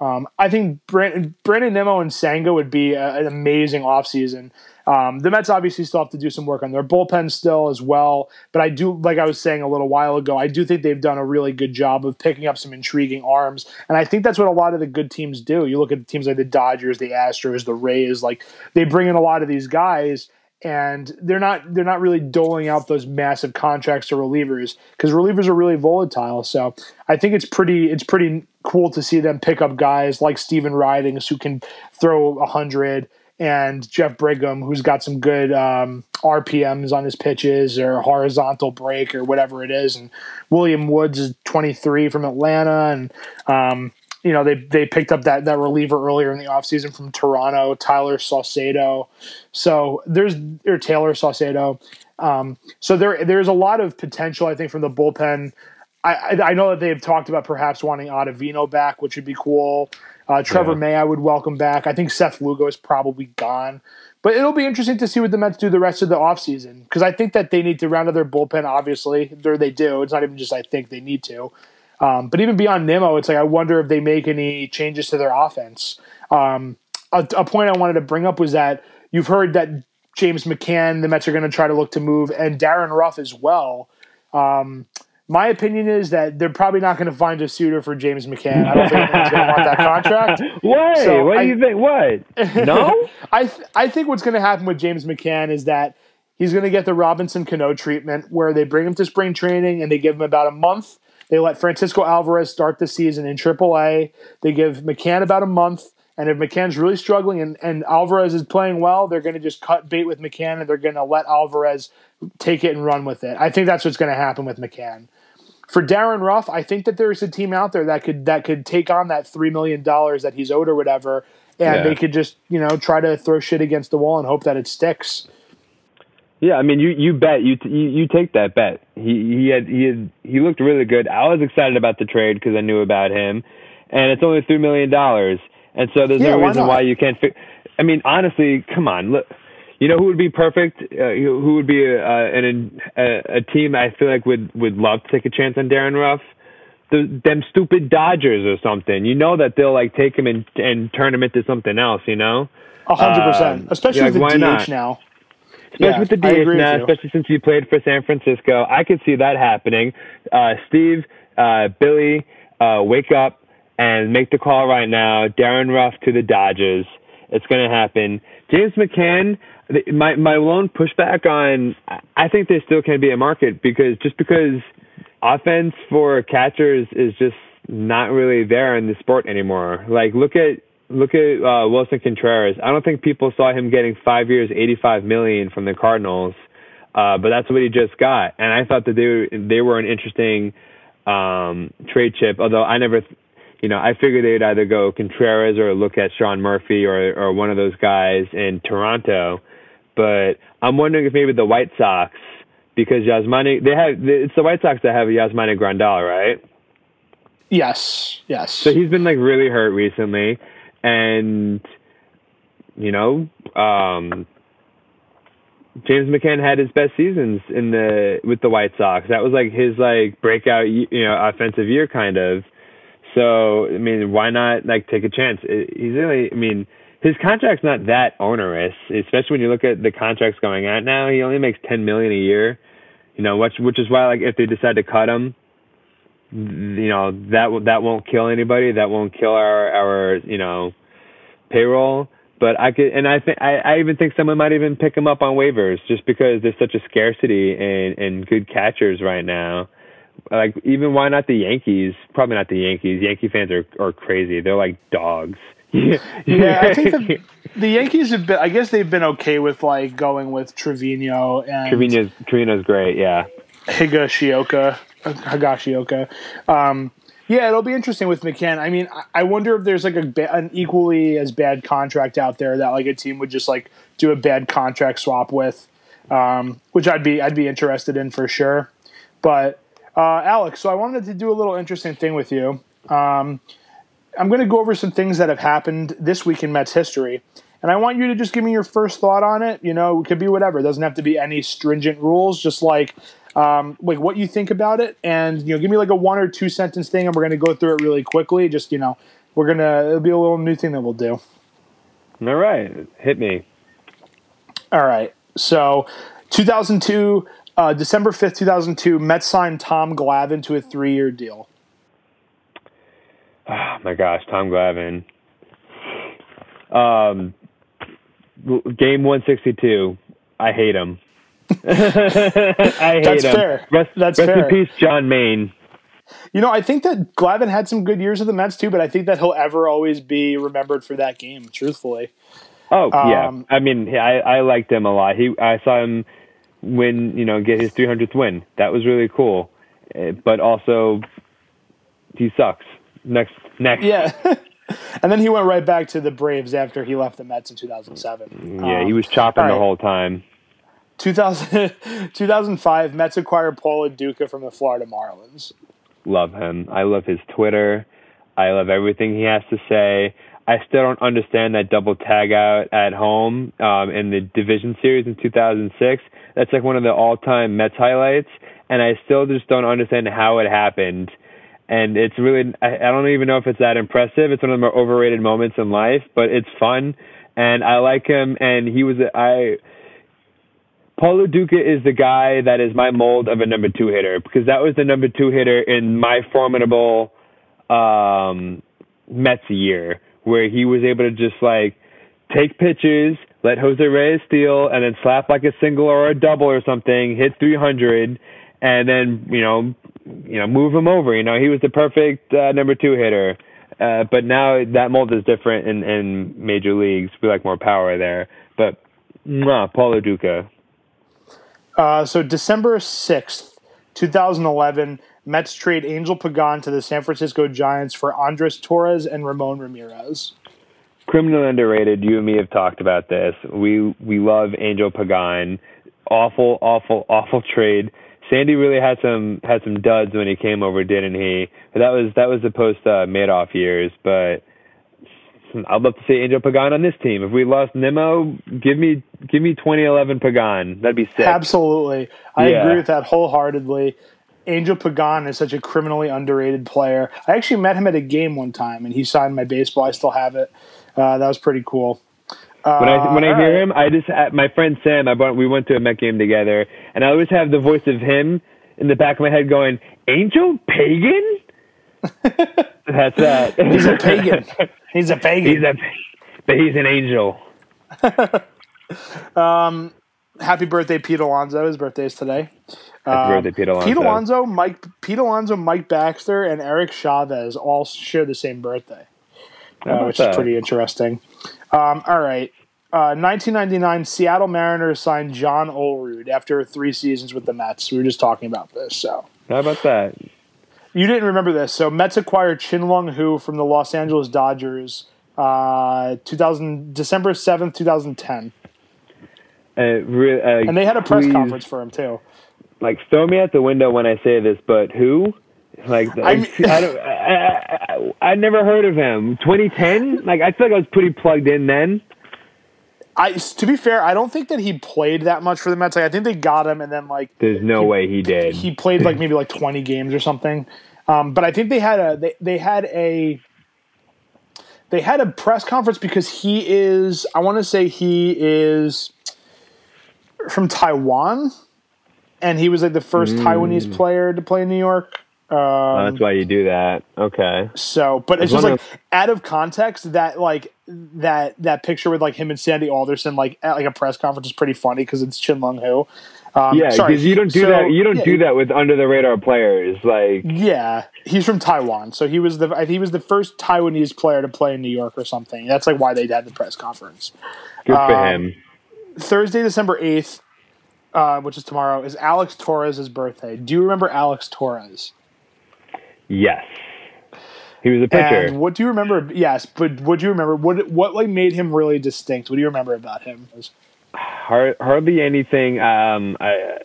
um, I think Brandon, Brandon Nimmo and Senga would be a, an amazing offseason. Um, the Mets obviously still have to do some work on their bullpen still as well. But I do, like I was saying a little while ago, I do think they've done a really good job of picking up some intriguing arms. And I think that's what a lot of the good teams do. You look at teams like the Dodgers, the Astros, the Rays, like they bring in a lot of these guys and they're not they're not really doling out those massive contracts to relievers because relievers are really volatile. So I think it's pretty it's pretty cool to see them pick up guys like Stephen Ridings who can throw a hundred and Jeff Brigham, who's got some good um, RPMs on his pitches or horizontal break or whatever it is. And William Woods is 23 from Atlanta. And, um, you know, they, they picked up that, that reliever earlier in the offseason from Toronto, Tyler Saucedo. So there's, or Tayler Saucedo. Um, so there, there's a lot of potential, I think, from the bullpen. I, I know that they've talked about perhaps wanting Ottavino back, which would be cool. Uh, Trevor yeah. May, I would welcome back. I think Seth Lugo is probably gone. But it'll be interesting to see what the Mets do the rest of the offseason because I think that they need to round out their bullpen, obviously. There they do. It's not even just I think they need to. Um, but even beyond Nimmo, it's like I wonder if they make any changes to their offense. Um, a, a, point I wanted to bring up was that you've heard that James McCann, the Mets are going to try to look to move, and Darin Ruf as well. Um, my opinion is that they're probably not going to find a suitor for James McCann. I don't think anyone's going to want that contract. [LAUGHS] Why? So what I, do you think? What? [LAUGHS] No. I th- I think what's going to happen with James McCann is that he's going to get the Robinson Cano treatment, where they bring him to spring training and they give him about a month. They let Francisco Alvarez start the season in AAA. They give McCann about a month. And if McCann's really struggling and, and Alvarez is playing well, they're going to just cut bait with McCann and they're going to let Alvarez take it and run with it. I think that's what's going to happen with McCann. For Darin Ruf, I think that there's a team out there that could that could take on that three million dollars that he's owed or whatever, and Yeah. they could just you know try to throw shit against the wall and hope that it sticks. Yeah, I mean, you you bet you t- you, you take that bet. He he had he had he looked really good. I was excited about the trade because I knew about him, and it's only three million dollars, and so there's Yeah, no why reason not? why you can't. Fi- I mean, honestly, come on, look. You know who would be perfect? Uh, who would be a, a, an, a a team I feel like would would love to take a chance on Darin Ruf? The, them stupid Dodgers or something. You know that they'll like take him and and turn him into something else. You know. A hundred percent, Um, especially yeah, with the DH not? now. especially Yeah, with the DH now, especially since you played for San Francisco. I could see that happening. Uh, Steve, uh, Billy, uh, wake up and make the call right now. Darin Ruf to the Dodgers. It's going to happen. James McCann, my my lone pushback on, I think there still can be a market because just because offense for catchers is just not really there in the sport anymore. Like look at look at uh, Willson Contreras. I don't think people saw him getting five years, eighty-five million from the Cardinals, uh, but that's what he just got. And I thought that they were, they were an interesting um, trade chip. Although I never, you know, I figured they'd either go Contreras or look at Sean Murphy or or one of those guys in Toronto. But I'm wondering if maybe the White Sox, because Yasmani, they have it's the White Sox that have Yasmani Grandal, right? Yes, yes. So he's been like really hurt recently, and you know, um, James McCann had his best seasons in the with the White Sox. That was like his like breakout, you know, offensive year kind of. So I mean, why not like take a chance? He's really, I mean, his contract's not that onerous, especially when you look at the contracts going out now. He only makes ten million a year. You know, which which is why like if they decide to cut him, you know that that won't kill anybody. That won't kill our our you know payroll. But I could, and I think I, I even think someone might even pick him up on waivers just because there's such a scarcity in in good catchers right now. Like even why not the Yankees? Probably not the Yankees. Yankee fans are are crazy. They're like dogs. Yeah, I think the, [LAUGHS] the Yankees have been. I guess they've been okay with like going with Trevino and Trevino's Trevino's great. Yeah. Higashioka, Higashioka. Um, yeah, it'll be interesting with McCann. I mean, I- I wonder if there's like a an equally as bad contract out there that like a team would just like do a bad contract swap with, um, which I'd be I'd be interested in for sure. But uh, Alex, so I wanted to do a little interesting thing with you. Um, I'm going to go over some things that have happened this week in Mets history. And I want you to just give me your first thought on it. You know, it could be whatever. It doesn't have to be any stringent rules. Just like, um, like what you think about it, and you know, give me like a one or two sentence thing, and we're going to go through it really quickly. Just you know, we're gonna it'll be a little new thing that we'll do. All right. Hit me. All right. So, 2002, uh, December 5th, 2002, Mets signed Tom Glavine to a three-year deal. Oh my gosh, Tom Glavine. Um, game 162. I hate him. [LAUGHS] I hate That's him. fair. Rest, That's rest fair. in peace, John Maine. You know, I think that Glavine had some good years of the Mets too, but I think that he'll ever always be remembered for that game. Truthfully. Oh yeah, Um, I mean, I I liked him a lot. He I saw him win, you know, get his 300th win. That was really cool. Uh, But also, he sucks. Next, next. Yeah. [LAUGHS] and then he went right back to the Braves after he left the Mets in 2007. Yeah, Um, he was chopping all the whole time. 2000, [LAUGHS] 2005, Mets acquired Paul Duca from the Florida Marlins. Love him. I love his Twitter. I love everything he has to say. I still don't understand that double tag out at home um, in the division series in 2006. That's like one of the all-time Mets highlights, and I still just don't understand how it happened. And it's really, I, I don't even know if it's that impressive. It's one of the more overrated moments in life, but it's fun, and I like him. And he was, I, Paul Lo Duca is the guy that is my mold of a number two hitter because that was the number two hitter in my formidable um, Mets year where he was able to just like take pitches, let Jose Reyes steal, and then slap like a single or a double or something, hit 300, and then you know, you know, move him over. You know, he was the perfect uh, number two hitter. Uh, but now that mold is different in, in major leagues. We like more power there. But mwah, Paul Lo Duca. Uh, so December 6th, 2011, Mets trade Angel Pagan to the San Francisco Giants for Andres Torres and Ramon Ramirez. Criminal underrated. You and me have talked about this. We we love Angel Pagan. Awful, awful, awful trade. Sandy really had some had some duds when he came over, didn't he? But that was that was the post uh, Madoff years. But I'd love to see Angel Pagan on this team. If we lost Nimmo, give me give me 2011 Pagan. That'd be sick. Absolutely, I Yeah. agree with that wholeheartedly. Angel Pagan is such a criminally underrated player. I actually met him at a game one time, and he signed my baseball. I still have it. Uh, that was pretty cool. Uh, When I when I hear right. him, I just uh, my friend Sam. I bought, we went to a Met game together, and I always have the voice of him in the back of my head going, "Angel Pagan." [LAUGHS] That's that. he's a pagan. [LAUGHS] He's a pagan. he's a, but he's an angel. [LAUGHS] Happy birthday, Pete Alonso. His birthday is today. Happy birthday, Pete Alonso. Pete Alonso, Mike, Pete Alonso, Mike Baxter, and Eric Chavez all share the same birthday, uh, which that? is pretty interesting. Um, all right. Uh, 1999, Seattle Mariners signed John Olerud after three seasons with the Mets. We were just talking about this, so How about that? you didn't remember this. So Mets acquired Chin Lung Hu from the Los Angeles Dodgers, uh, 2000 December 7th, 2010, Uh, re- uh, and they had a press please, conference for him too. Like, throw me out the window when I say this, but who? Like, I I, mean- I don't. I, I, I, never heard of him. 2010? Like, I feel like I was pretty plugged in then. I to be fair, I don't think that he played that much for the Mets. Like, I think they got him, and then like There's no way he did. he played like [LAUGHS] maybe like twenty games or something. Um, but I think they had a they, they had a they had a press conference because he is I want to say he is from Taiwan, and he was like the first Taiwanese player to play in New York. Um, Oh, that's why you do that. Okay. so, but it's just like out of context that like that that picture with like him and Sandy Alderson like at like a press conference is pretty funny because it's Chin Lung Hu. Um, Yeah, because you don't do so- that. You don't yeah, do that with under the radar players. Like, Yeah, he's from Taiwan, so he was the he was the first Taiwanese player to play in New York or something. That's like why they had the press conference. good for Um, him. Thursday, December eighth, uh, which is tomorrow, is Alex Torres' birthday. Do you remember Alex Torres? Yes. He was a pitcher. And what do you remember? Yes, but what do you remember? What what like made him really distinct? What do you remember about him? Har- hardly anything. Um, I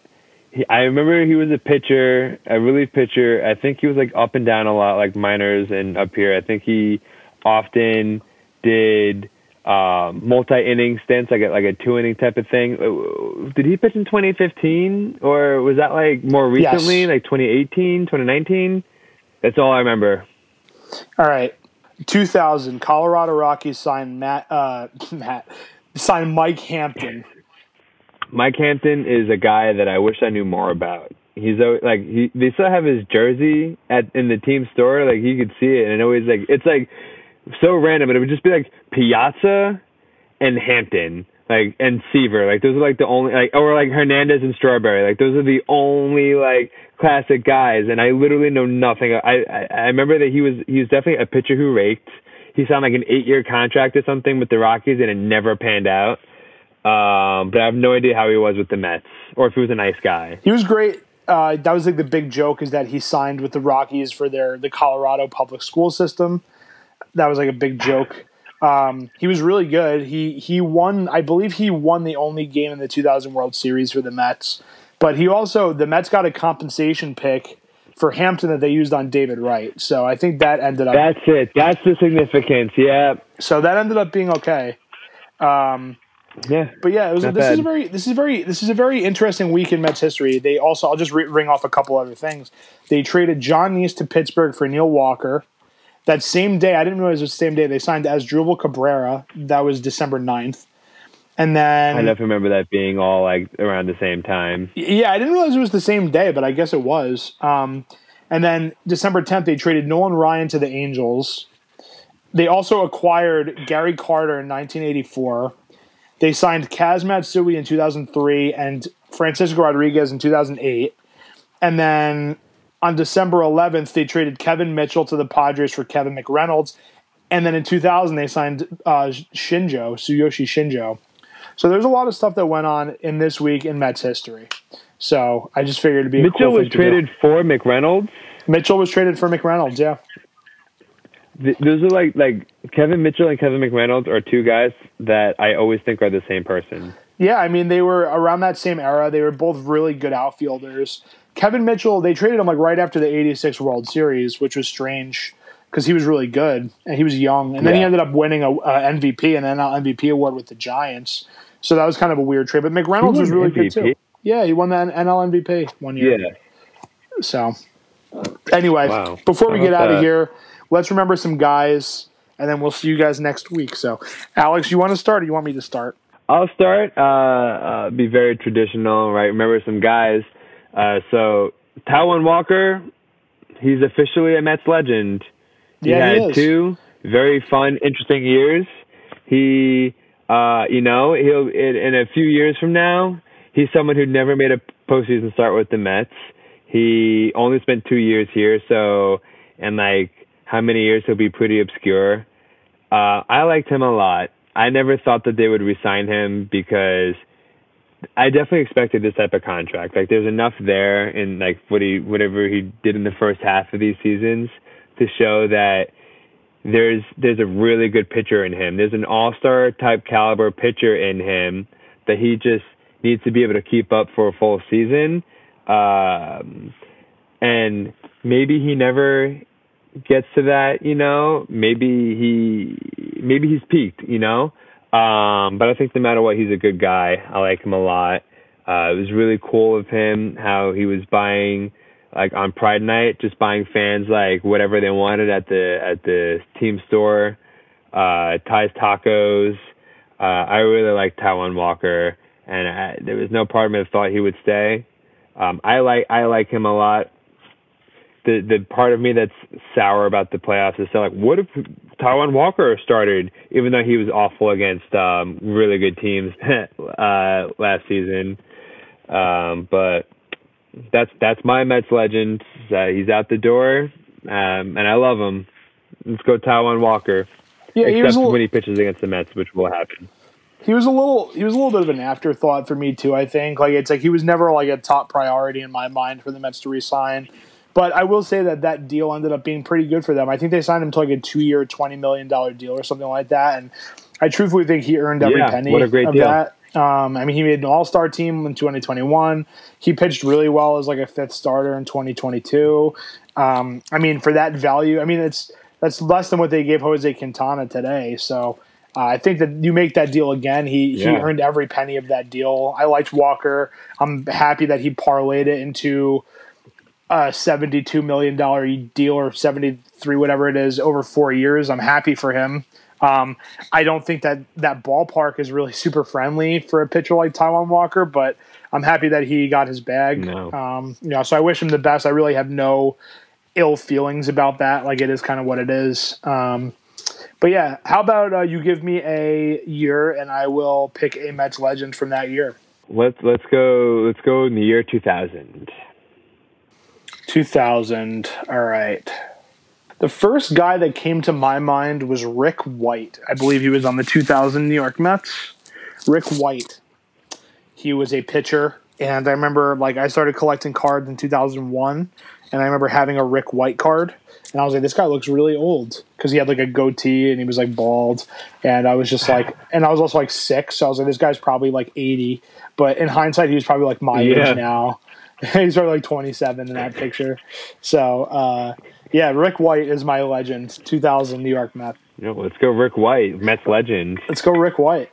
he, I remember he was a pitcher, a relief pitcher. I think he was like up and down a lot, like minors and up here. I think he often did um, multi-inning stints, like a, like a two-inning type of thing. Uh, Did he pitch in 2015, or was that like more Yes. recently, like 2018, 2019? That's all I remember. All right, two thousand Colorado Rockies signed Matt uh, [LAUGHS] Matt signed Mike Hampton. Mike Hampton is a guy that I wish I knew more about. He's always, like he they still have his jersey at in the team store, like you could see it, and it always like it's like so random, but it would just be like Piazza and Hampton, like and Seaver, like those are like the only like or like Hernandez and Strawberry, like those are the only like classic guys, and I literally know nothing. I I, I remember that he was he was definitely a pitcher who raked. He signed like an eight year contract or something with the Rockies, and it never panned out. Um, but I have no idea how he was with the Mets or if he was a nice guy. He was great. Uh, that was like the big joke is that he signed with the Rockies for their the Colorado public school system. That was like a big joke. Um, he was really good. He he won. I believe he won the only game in the 2000 World Series for the Mets. But he also the Mets got a compensation pick for Hampton that they used on David Wright. So I think that ended up. That's it. That's the significance. Yeah. so that ended up being okay. Um, Yeah. But yeah, it was, this is a very this is very this is a very interesting week in Mets history. They also I'll just re- ring off a couple other things. They traded Jon Niese to Pittsburgh for Neil Walker. That same day, I didn't realize it was the same day they signed Asdrubal Cabrera. That was December 9th. And then I definitely remember that being all like around the same time. yeah, I didn't realize it was the same day, but I guess it was. Um, and then December 10th, they traded Nolan Ryan to the Angels. They also acquired Gary Carter in 1984. They signed Kaz Matsui in 2003 and Francisco Rodriguez in 2008. And then on December 11th, they traded Kevin Mitchell to the Padres for Kevin McReynolds. And then in 2000, they signed uh, Shinjo, Tsuyoshi Shinjo. So there's a lot of stuff that went on in this week in Mets history. So I just figured it'd be a Mitchell cool was to do. traded for McReynolds. Mitchell was traded for McReynolds. Yeah. Th- those are like like Kevin Mitchell and Kevin McReynolds are two guys that I always think are the same person. Yeah, I mean they were around that same era. They were both really good outfielders. Kevin Mitchell, they traded him like right after the '86 World Series, which was strange because he was really good and he was young, and then he ended up winning a, a MVP and then an MVP award with the Giants. So that was kind of a weird trade. But McReynolds was really good too. Yeah, he won the NL MVP one year. Yeah. So, anyway, Wow. before we get out of here, let's remember some guys, and then we'll see you guys next week. So, Alex, you want to start, or you want me to start? I'll start. Uh, uh, be very traditional, right? Remember some guys. Uh, so Taijuan Walker, he's officially a Mets legend. He Yeah, had he is. two very fun, interesting years. He, uh, you know, he'll in, in a few years from now, he's someone who never made a postseason start with the Mets. He only spent two years here, so and like how many years he'll be pretty obscure. Uh, I liked him a lot. I never thought that they would resign him because I definitely expected this type of contract. Like there's enough there in like what he whatever he did in the first half of these seasons to show that there's there's a really good pitcher in him. There's an all-star type caliber pitcher in him that he just needs to be able to keep up for a full season. Um, and maybe he never gets to that, you know, maybe he maybe he's peaked, you know. Um, but I think no matter what, he's a good guy. I like him a lot. Uh, it was really cool of him how he was buying like on Pride Night, just buying fans like whatever they wanted at the at the team store. Uh, Ty's Tacos. Uh, I really like Taijuan Walker, and I, there was no part of me that thought he would stay. Um, I like I like him a lot the the part of me that's sour about the playoffs is like, what if Taijuan Walker started, even though he was awful against um, really good teams [LAUGHS] uh, last season. Um, but that's that's my Mets legend. Uh, he's out the door, um, and I love him. Let's go Taijuan Walker. Yeah, he was little, when he pitches against the Mets, which will happen. he was a little he was a little bit of an afterthought for me too. I think like it's like he was never like a top priority in my mind for the Mets to resign. But I will say that that deal ended up being pretty good for them. I think they signed him to like a two-year, twenty million dollar deal or something like that, and I truthfully think he earned every Yeah, penny what a great of deal. that. Um, I mean, he made an All Star team in 2021. He pitched really well as like a fifth starter in 2022. Um, I mean, for that value, I mean, it's that's less than what they gave Jose Quintana today. So uh, I think that you make that deal again. He he earned every penny of that deal. I liked Walker. I'm happy that he parlayed it into a 72 million dollar deal or 73 whatever it is over four years. I'm happy for him. Um, I don't think that that ballpark is really super friendly for a pitcher like Taijuan Walker, but I'm happy that he got his bag. No. Um, you know, so I wish him the best. I really have no ill feelings about that. Like it is kind of what it is. Um, but yeah, how about uh, you give me a year and I will pick a Mets legend from that year. Let's let's go let's go in the year 2000. 2000. All right. The first guy that came to my mind was Rick White. I believe he was on the 2000 New York Mets. Rick White. He was a pitcher, and I remember like I started collecting cards in 2001, and I remember having a Rick White card, and I was like, this guy looks really old because he had like a goatee and he was like bald, and I was just like, and I was also like six, so I was like, this guy's probably like 80, but in hindsight, he was probably like my Yeah. age now. [LAUGHS] He's probably like 27 in that picture. So, uh, yeah, Rick White is my legend. 2000 New York Mets. Know, let's go Rick White, Mets legend. Let's go, Rick White.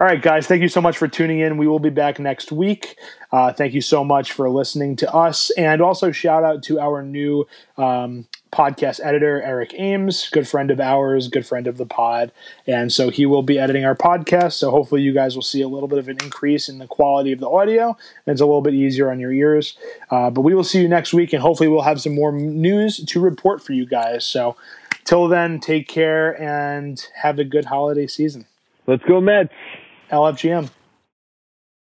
All right, guys, thank you so much for tuning in. We will be back next week. Uh, thank you so much for listening to us. And also, shout out to our new um, podcast editor, Eric Ames, good friend of ours, good friend of the pod. And so he will be editing our podcast. So hopefully, you guys will see a little bit of an increase in the quality of the audio. And it's a little bit easier on your ears. Uh, but we will see you next week, and hopefully, we'll have some more news to report for you guys. So, till then, take care and have a good holiday season. Let's go Mets. LFGM.